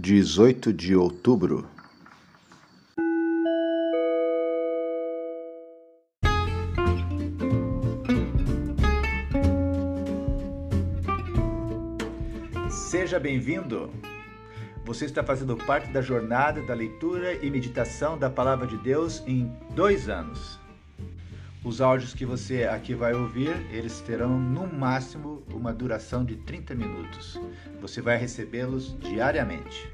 18 de outubro. Seja bem-vindo! Você está fazendo parte da jornada da leitura e meditação da Palavra de Deus em dois anos. Os áudios que você aqui vai ouvir, eles terão no máximo uma duração de 30 minutos. Você vai recebê-los diariamente.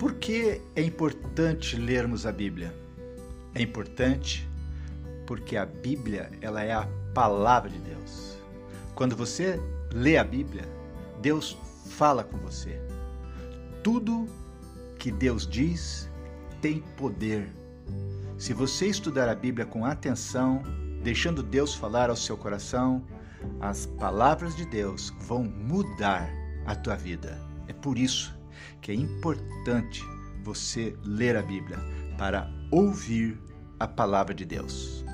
Por que é importante lermos a Bíblia? É importante porque a Bíblia, ela é a palavra de Deus. Quando você lê a Bíblia, Deus fala com você tudo que Deus diz tem poder. Se você estudar a Bíblia com atenção, deixando Deus falar ao seu coração, as palavras de Deus vão mudar a tua vida. É por isso que é importante você ler a Bíblia para ouvir a palavra de Deus.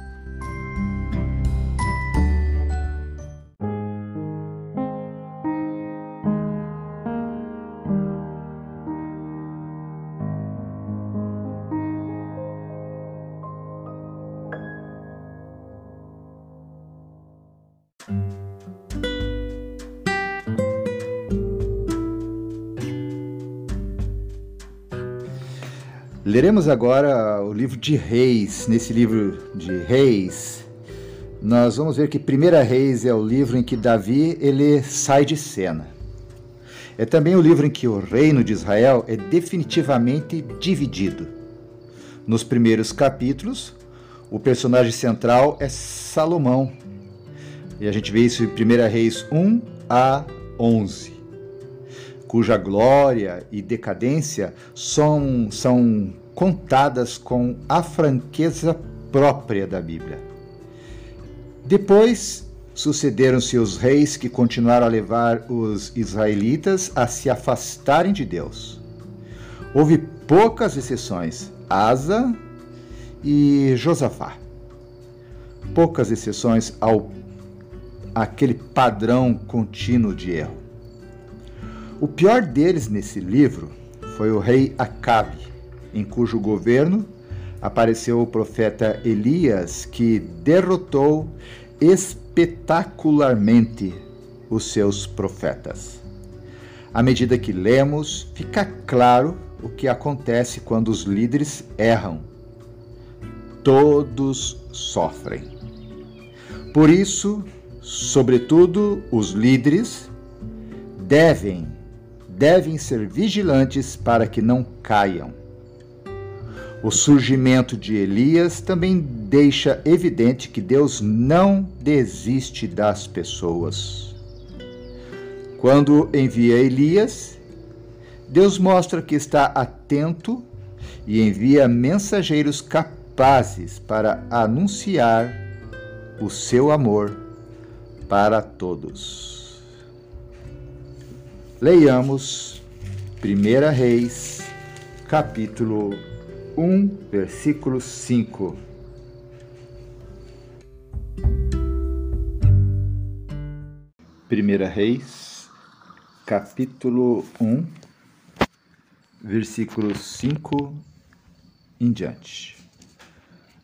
Leremos agora o livro de Reis. Nesse livro de Reis, nós vamos ver que Primeira Reis é o livro em que Davi ele sai de cena. É também o livro em que o reino de Israel é definitivamente dividido. Nos primeiros capítulos, o personagem central é Salomão. E a gente vê isso em 1 Reis 1 a 11 cuja glória e decadência são, são contadas com a franqueza própria da Bíblia. Depois sucederam-se os reis que continuaram a levar os israelitas a se afastarem de Deus. Houve poucas exceções, Asa e Josafá. Poucas exceções ao aquele padrão contínuo de erro. O pior deles nesse livro foi o rei Acabe, em cujo governo apareceu o profeta Elias, que derrotou espetacularmente os seus profetas. À medida que lemos, fica claro o que acontece quando os líderes erram. Todos sofrem. Por isso, sobretudo, os líderes devem devem ser vigilantes para que não caiam. O surgimento de Elias também deixa evidente que Deus não desiste das pessoas. Quando envia Elias, Deus mostra que está atento e envia mensageiros capazes para anunciar o seu amor para todos. Leiamos 1 Reis, capítulo 1, versículo 5. Primeira Reis, capítulo 1, versículo 5 em diante.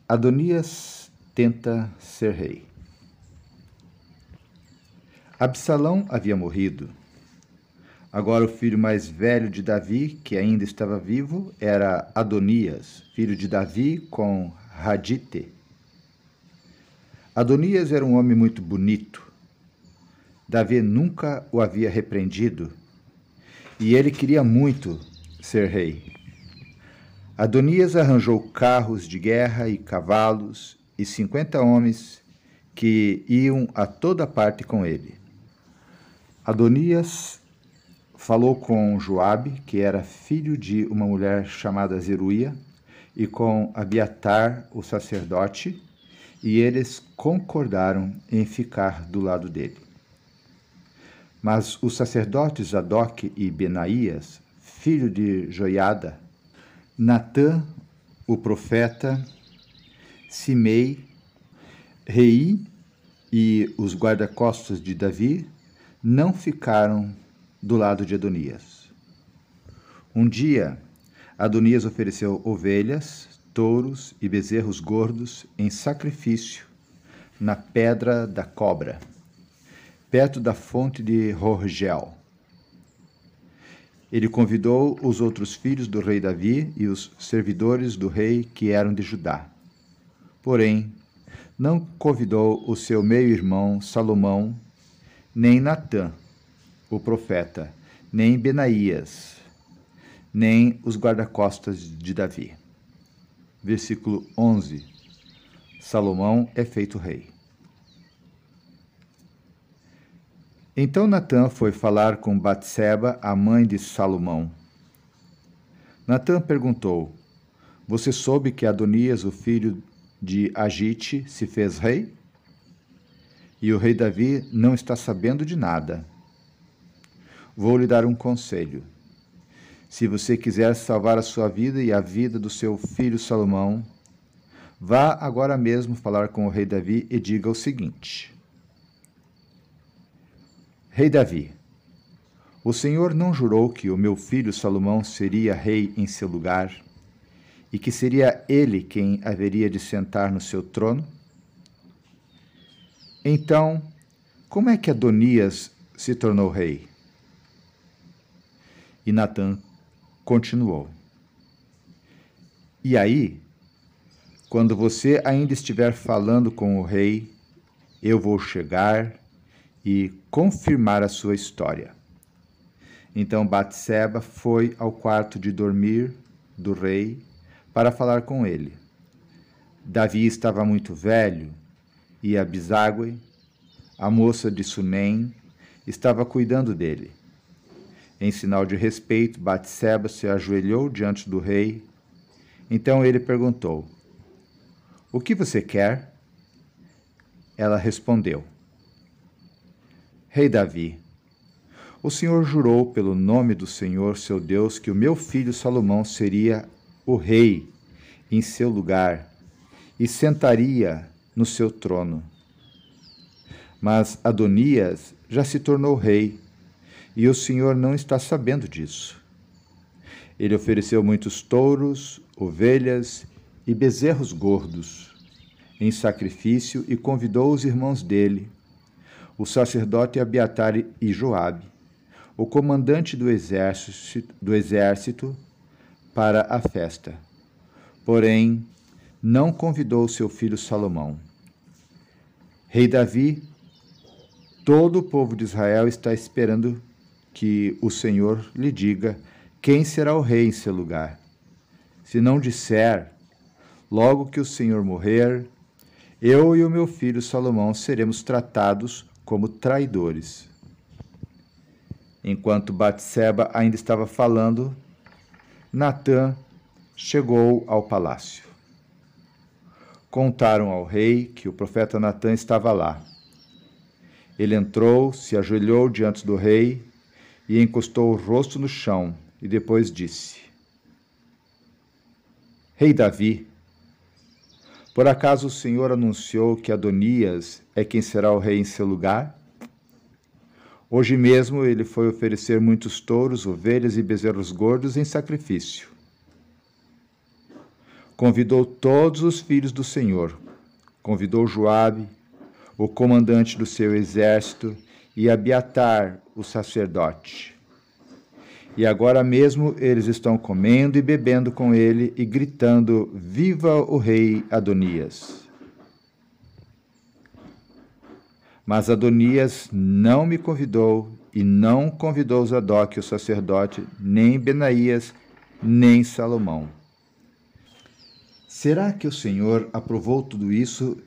Adonias tenta ser rei. Absalão havia morrido Agora o filho mais velho de Davi, que ainda estava vivo, era Adonias, filho de Davi com Radite. Adonias era um homem muito bonito. Davi nunca o havia repreendido e ele queria muito ser rei. Adonias arranjou carros de guerra e cavalos e cinquenta homens que iam a toda parte com ele. Adonias falou com Joabe, que era filho de uma mulher chamada Zeruia, e com Abiatar, o sacerdote, e eles concordaram em ficar do lado dele. Mas os sacerdotes Zadok e Benaías, filho de Joiada, Natã, o profeta, Simei, Rei e os guarda-costas de Davi não ficaram do lado de Adonias. Um dia, Adonias ofereceu ovelhas, touros e bezerros gordos em sacrifício na Pedra da Cobra, perto da fonte de Rogel. Ele convidou os outros filhos do rei Davi e os servidores do rei que eram de Judá. Porém, não convidou o seu meio-irmão Salomão, nem Natã, o profeta, nem Benaías, nem os guarda-costas de Davi. Versículo 11. Salomão é feito rei. Então Natã foi falar com Batseba, a mãe de Salomão. Natã perguntou: Você soube que Adonias, o filho de Agite, se fez rei? E o rei Davi não está sabendo de nada. Vou lhe dar um conselho. Se você quiser salvar a sua vida e a vida do seu filho Salomão, vá agora mesmo falar com o rei Davi e diga o seguinte: Rei Davi, o Senhor não jurou que o meu filho Salomão seria rei em seu lugar e que seria ele quem haveria de sentar no seu trono? Então, como é que Adonias se tornou rei? E Natã continuou: E aí, quando você ainda estiver falando com o rei, eu vou chegar e confirmar a sua história. Então Batseba foi ao quarto de dormir do rei para falar com ele. Davi estava muito velho e Abisague, a moça de Sunem, estava cuidando dele. Em sinal de respeito, Batseba se ajoelhou diante do rei. Então ele perguntou: O que você quer? Ela respondeu: Rei Davi, o Senhor jurou pelo nome do Senhor seu Deus que o meu filho Salomão seria o rei em seu lugar e sentaria no seu trono. Mas Adonias já se tornou rei e o Senhor não está sabendo disso. Ele ofereceu muitos touros, ovelhas e bezerros gordos em sacrifício e convidou os irmãos dele o sacerdote Abiatar e Joabe, o comandante do exército, do exército para a festa. Porém, não convidou seu filho Salomão. Rei Davi, todo o povo de Israel está esperando que o Senhor lhe diga quem será o rei em seu lugar. Se não disser, logo que o Senhor morrer, eu e o meu filho Salomão seremos tratados como traidores. Enquanto Batseba ainda estava falando, Natã chegou ao palácio. Contaram ao rei que o profeta Natã estava lá. Ele entrou, se ajoelhou diante do rei e encostou o rosto no chão e depois disse: Rei Davi, por acaso o Senhor anunciou que Adonias é quem será o rei em seu lugar? Hoje mesmo ele foi oferecer muitos touros, ovelhas e bezerros gordos em sacrifício. Convidou todos os filhos do Senhor, convidou Joabe, o comandante do seu exército, e Abiatar, o sacerdote. E agora mesmo eles estão comendo e bebendo com ele e gritando: Viva o rei Adonias! Mas Adonias não me convidou e não convidou Zadok, o sacerdote, nem Benaías, nem Salomão. Será que o Senhor aprovou tudo isso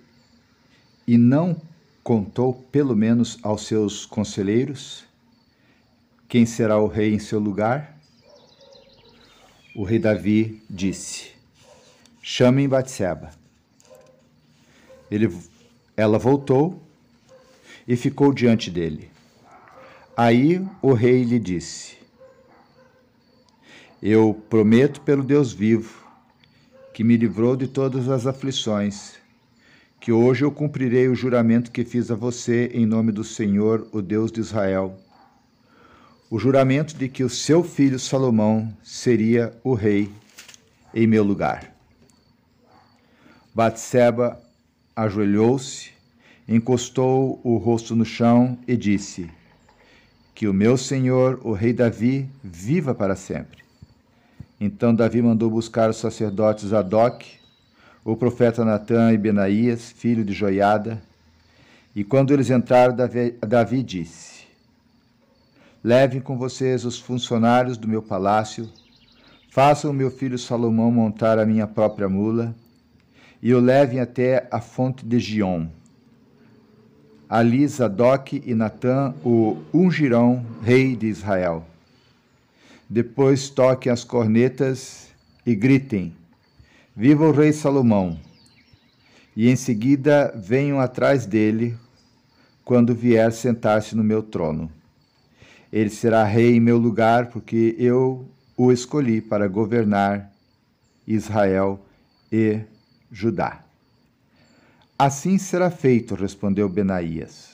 e não contou pelo menos aos seus conselheiros? Quem será o rei em seu lugar? O rei Davi disse: Chamem Batseba. Ele, ela voltou e ficou diante dele. Aí o rei lhe disse: Eu prometo pelo Deus vivo, que me livrou de todas as aflições, que hoje eu cumprirei o juramento que fiz a você em nome do Senhor, o Deus de Israel. O juramento de que o seu filho Salomão seria o rei em meu lugar. Batseba ajoelhou-se, encostou o rosto no chão e disse: Que o meu senhor, o rei Davi, viva para sempre. Então Davi mandou buscar os sacerdotes Adoc, o profeta Natã e Benaías, filho de Joiada. E quando eles entraram, Davi, Davi disse: Levem com vocês os funcionários do meu palácio, façam meu filho Salomão montar a minha própria mula, e o levem até a fonte de Gion. Ali Zadok e Natã o ungirão rei de Israel. Depois toquem as cornetas e gritem: Viva o rei Salomão! E em seguida venham atrás dele quando vier sentar-se no meu trono. Ele será rei em meu lugar, porque eu o escolhi para governar Israel e Judá. Assim será feito, respondeu Benaías.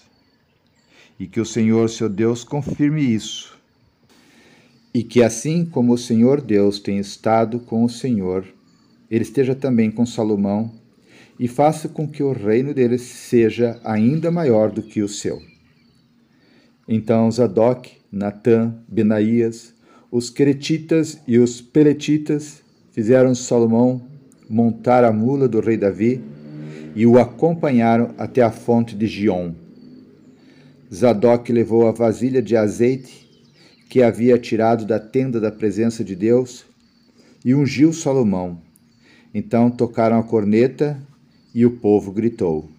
E que o Senhor, seu Deus, confirme isso. E que assim como o Senhor Deus tem estado com o Senhor, ele esteja também com Salomão e faça com que o reino dele seja ainda maior do que o seu. Então Zadok, Natã, Benaías, os Queretitas e os Peletitas fizeram Salomão montar a mula do rei Davi e o acompanharam até a fonte de Gion. Zadok levou a vasilha de azeite que havia tirado da tenda da presença de Deus e ungiu Salomão então tocaram a corneta e o povo gritou: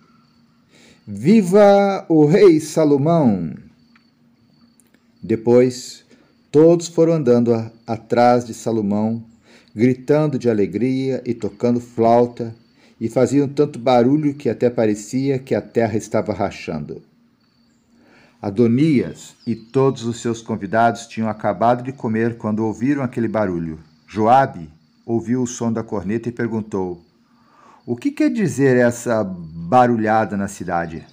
Viva o rei Salomão! Depois, todos foram andando a, atrás de Salomão, gritando de alegria e tocando flauta, e faziam tanto barulho que até parecia que a terra estava rachando. Adonias e todos os seus convidados tinham acabado de comer quando ouviram aquele barulho. Joabe ouviu o som da corneta e perguntou: O que quer dizer essa barulhada na cidade?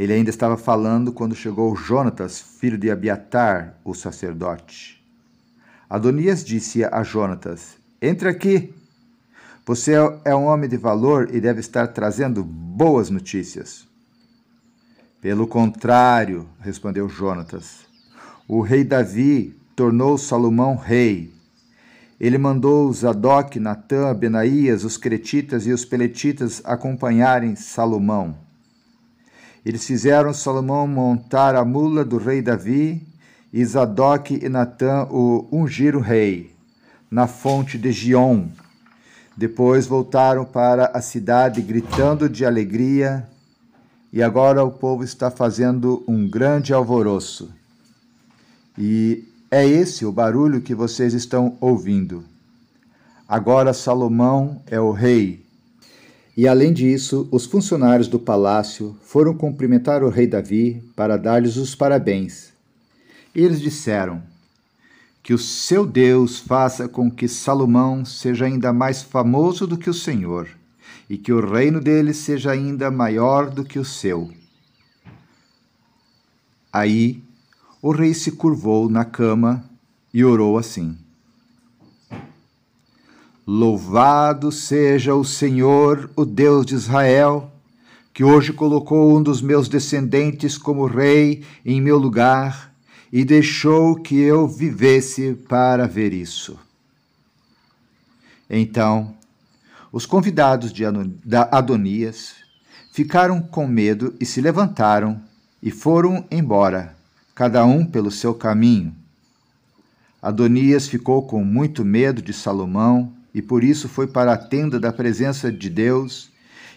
Ele ainda estava falando quando chegou Jonatas, filho de Abiatar, o sacerdote. Adonias disse a Jonatas: Entre aqui. Você é um homem de valor e deve estar trazendo boas notícias. Pelo contrário, respondeu Jonatas, o rei Davi tornou Salomão rei ele mandou Zadok, Natã, Benaías, os cretitas e os peletitas acompanharem Salomão. Eles fizeram Salomão montar a mula do rei Davi, e Zadok e Natã o ungiram rei, na fonte de Gion. Depois voltaram para a cidade gritando de alegria, e agora o povo está fazendo um grande alvoroço. E é esse o barulho que vocês estão ouvindo. Agora Salomão é o rei. E além disso, os funcionários do palácio foram cumprimentar o rei Davi para dar-lhes os parabéns. Eles disseram: Que o seu Deus faça com que Salomão seja ainda mais famoso do que o Senhor, e que o reino dele seja ainda maior do que o seu. Aí o rei se curvou na cama e orou assim: Louvado seja o Senhor, o Deus de Israel, que hoje colocou um dos meus descendentes como rei em meu lugar e deixou que eu vivesse para ver isso. Então, os convidados de Adonias ficaram com medo e se levantaram e foram embora cada um pelo seu caminho. Adonias ficou com muito medo de Salomão e por isso foi para a tenda da presença de Deus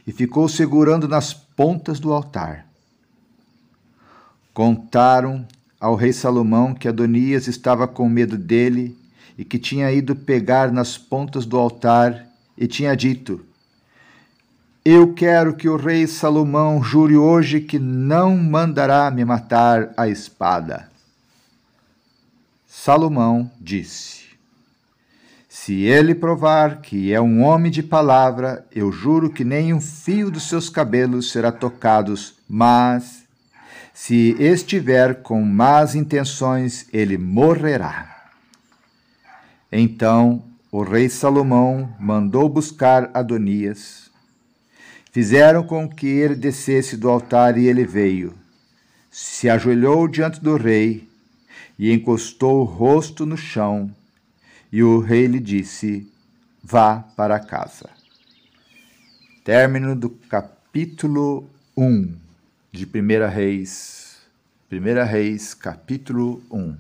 e ficou segurando nas pontas do altar. Contaram ao rei Salomão que Adonias estava com medo dele e que tinha ido pegar nas pontas do altar e tinha dito: eu quero que o rei Salomão jure hoje que não mandará me matar a espada. Salomão disse: Se ele provar que é um homem de palavra, eu juro que nem um fio dos seus cabelos será tocado, mas se estiver com más intenções, ele morrerá. Então o rei Salomão mandou buscar Adonias. Fizeram com que ele descesse do altar e ele veio. Se ajoelhou diante do rei e encostou o rosto no chão e o rei lhe disse: Vá para casa. Término do capítulo 1 de 1 Reis. 1 Reis, capítulo 1.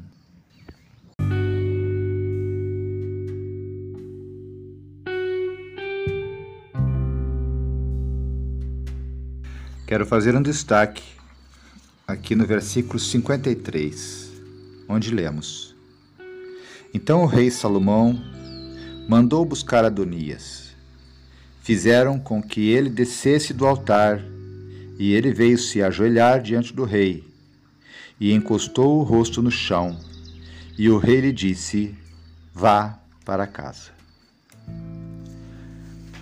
Quero fazer um destaque aqui no versículo 53, onde lemos: então o rei Salomão mandou buscar Adonias. Fizeram com que ele descesse do altar, e ele veio se ajoelhar diante do rei, e encostou o rosto no chão. E o rei lhe disse: Vá para casa.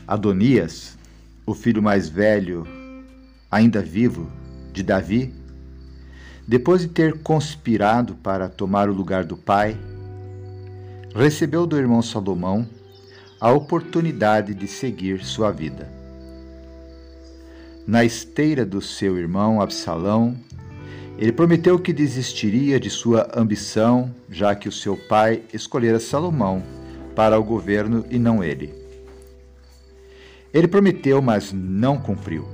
Adonias, o filho mais velho, ainda vivo, de Davi, depois de ter conspirado para tomar o lugar do pai, recebeu do irmão Salomão a oportunidade de seguir sua vida. Na esteira do seu irmão Absalão, ele prometeu que desistiria de sua ambição, já que o seu pai escolhera Salomão para o governo e não ele. Ele prometeu, mas não cumpriu.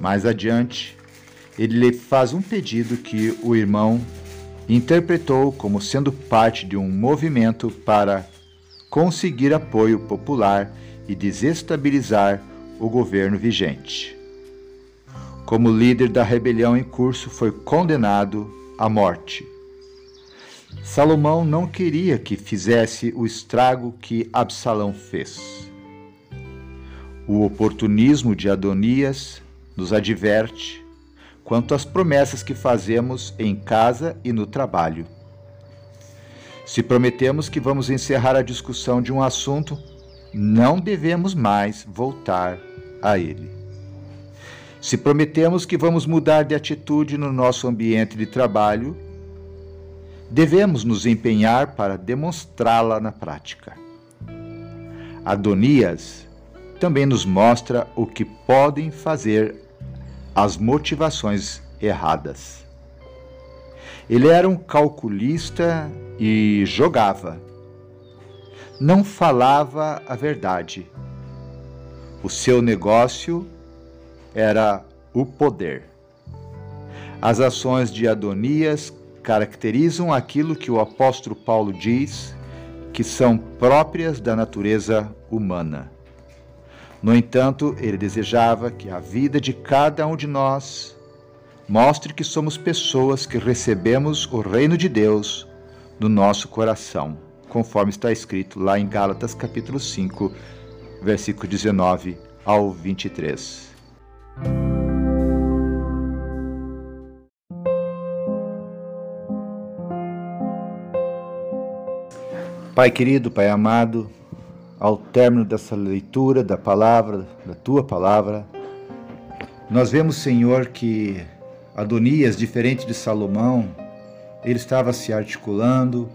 Mais adiante, ele lhe faz um pedido que o irmão interpretou como sendo parte de um movimento para conseguir apoio popular e desestabilizar o governo vigente. Como líder da rebelião em curso, foi condenado à morte. Salomão não queria que fizesse o estrago que Absalão fez. O oportunismo de Adonias nos adverte quanto às promessas que fazemos em casa e no trabalho. Se prometemos que vamos encerrar a discussão de um assunto, não devemos mais voltar a ele. Se prometemos que vamos mudar de atitude no nosso ambiente de trabalho, devemos nos empenhar para demonstrá-la na prática. Adonias também nos mostra o que podem fazer as motivações erradas. Ele era um calculista e jogava. Não falava a verdade. O seu negócio era o poder. As ações de Adonias caracterizam aquilo que o apóstolo Paulo diz que são próprias da natureza humana. No entanto, ele desejava que a vida de cada um de nós mostre que somos pessoas que recebemos o reino de Deus no nosso coração, conforme está escrito lá em Gálatas capítulo 5, versículo 19 ao 23. Pai querido, Pai amado, ao término dessa leitura da palavra, da tua palavra, nós vemos, Senhor, que Adonias, diferente de Salomão, ele estava se articulando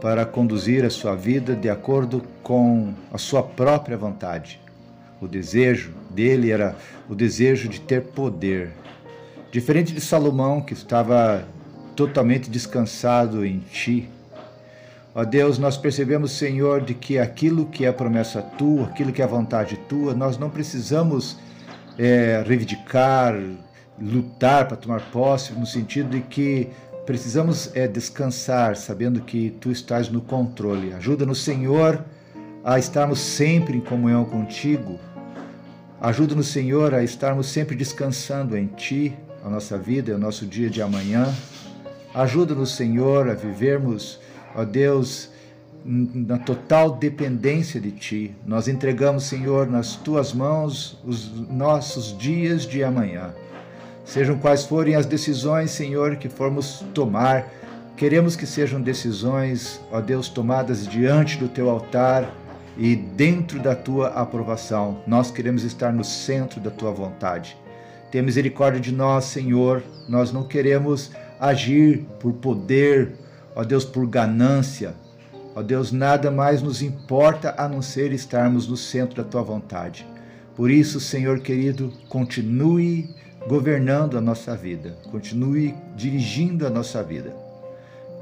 para conduzir a sua vida de acordo com a sua própria vontade. O desejo dele era o desejo de ter poder. Diferente de Salomão, que estava totalmente descansado em ti, Ó Deus, nós percebemos, Senhor, de que aquilo que é promessa tua, aquilo que é vontade tua, nós não precisamos é, reivindicar, lutar para tomar posse, no sentido de que precisamos é, descansar, sabendo que tu estás no controle. Ajuda-nos, Senhor, a estarmos sempre em comunhão contigo. Ajuda-nos, Senhor, a estarmos sempre descansando em Ti, a nossa vida, o nosso dia de amanhã. Ajuda-nos, Senhor, a vivermos ó Deus, na total dependência de Ti. Nós entregamos, Senhor, nas Tuas mãos os nossos dias de amanhã. Sejam quais forem as decisões, Senhor, que formos tomar, Queremos que sejam decisões, ó Deus, tomadas diante do teu altar e dentro da tua aprovação. Nós queremos estar no centro da tua vontade. Tenha misericórdia de nós, Senhor. Nós não queremos agir por poder, ó Deus, por ganância. Ó Deus, nada mais nos importa a não ser estarmos no centro da tua vontade. Por isso, Senhor querido, continue governando a nossa vida, continue dirigindo a nossa vida.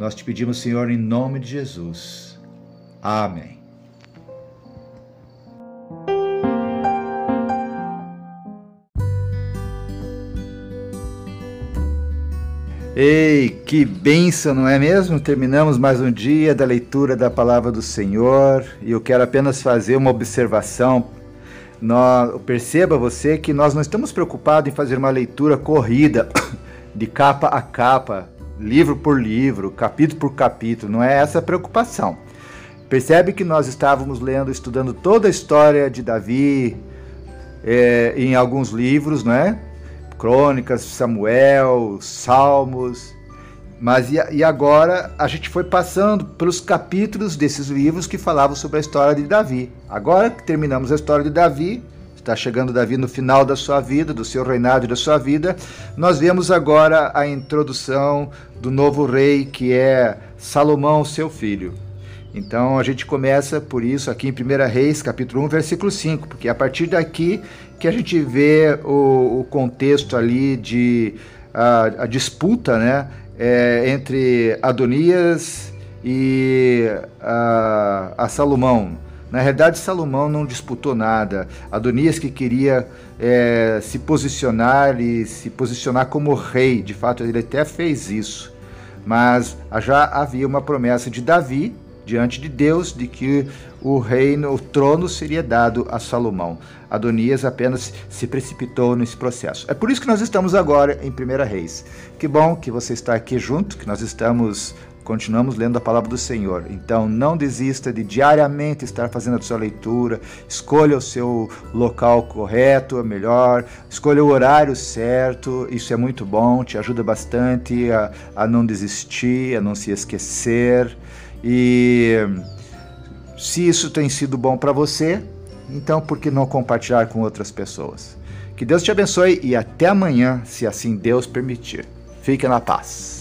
Nós te pedimos, Senhor, em nome de Jesus. Amém. Ei, que bênção, não é mesmo? Terminamos mais um dia da leitura da palavra do Senhor e eu quero apenas fazer uma observação. Nós, perceba você que nós não estamos preocupados em fazer uma leitura corrida, de capa a capa, livro por livro, capítulo por capítulo, não é essa a preocupação. Percebe que nós estávamos lendo, estudando toda a história de Davi é, em alguns livros, não é? Crônicas, Samuel, Salmos. Mas e, e agora a gente foi passando pelos capítulos desses livros que falavam sobre a história de Davi. Agora que terminamos a história de Davi, está chegando Davi no final da sua vida, do seu reinado e da sua vida, nós vemos agora a introdução do novo rei que é Salomão, seu filho. Então a gente começa por isso aqui em 1 Reis, capítulo 1, versículo 5, porque é a partir daqui que a gente vê o, o contexto ali de a, a disputa né, é, entre Adonias e a, a, Salomão. Na realidade, Salomão não disputou nada. Adonias que queria é, se posicionar e se posicionar como rei, de fato ele até fez isso. Mas já havia uma promessa de Davi diante de Deus de que o reino, o trono seria dado a Salomão. Adonias apenas se precipitou nesse processo. É por isso que nós estamos agora em 1 Reis. Que bom que você está aqui junto, que nós estamos continuamos lendo a palavra do Senhor. Então, não desista de diariamente estar fazendo a sua leitura. Escolha o seu local correto, melhor. Escolha o horário certo. Isso é muito bom, te ajuda bastante a, a não desistir, a não se esquecer. E se isso tem sido bom para você, então por que não compartilhar com outras pessoas? Que Deus te abençoe e até amanhã, se assim Deus permitir. Fique na paz.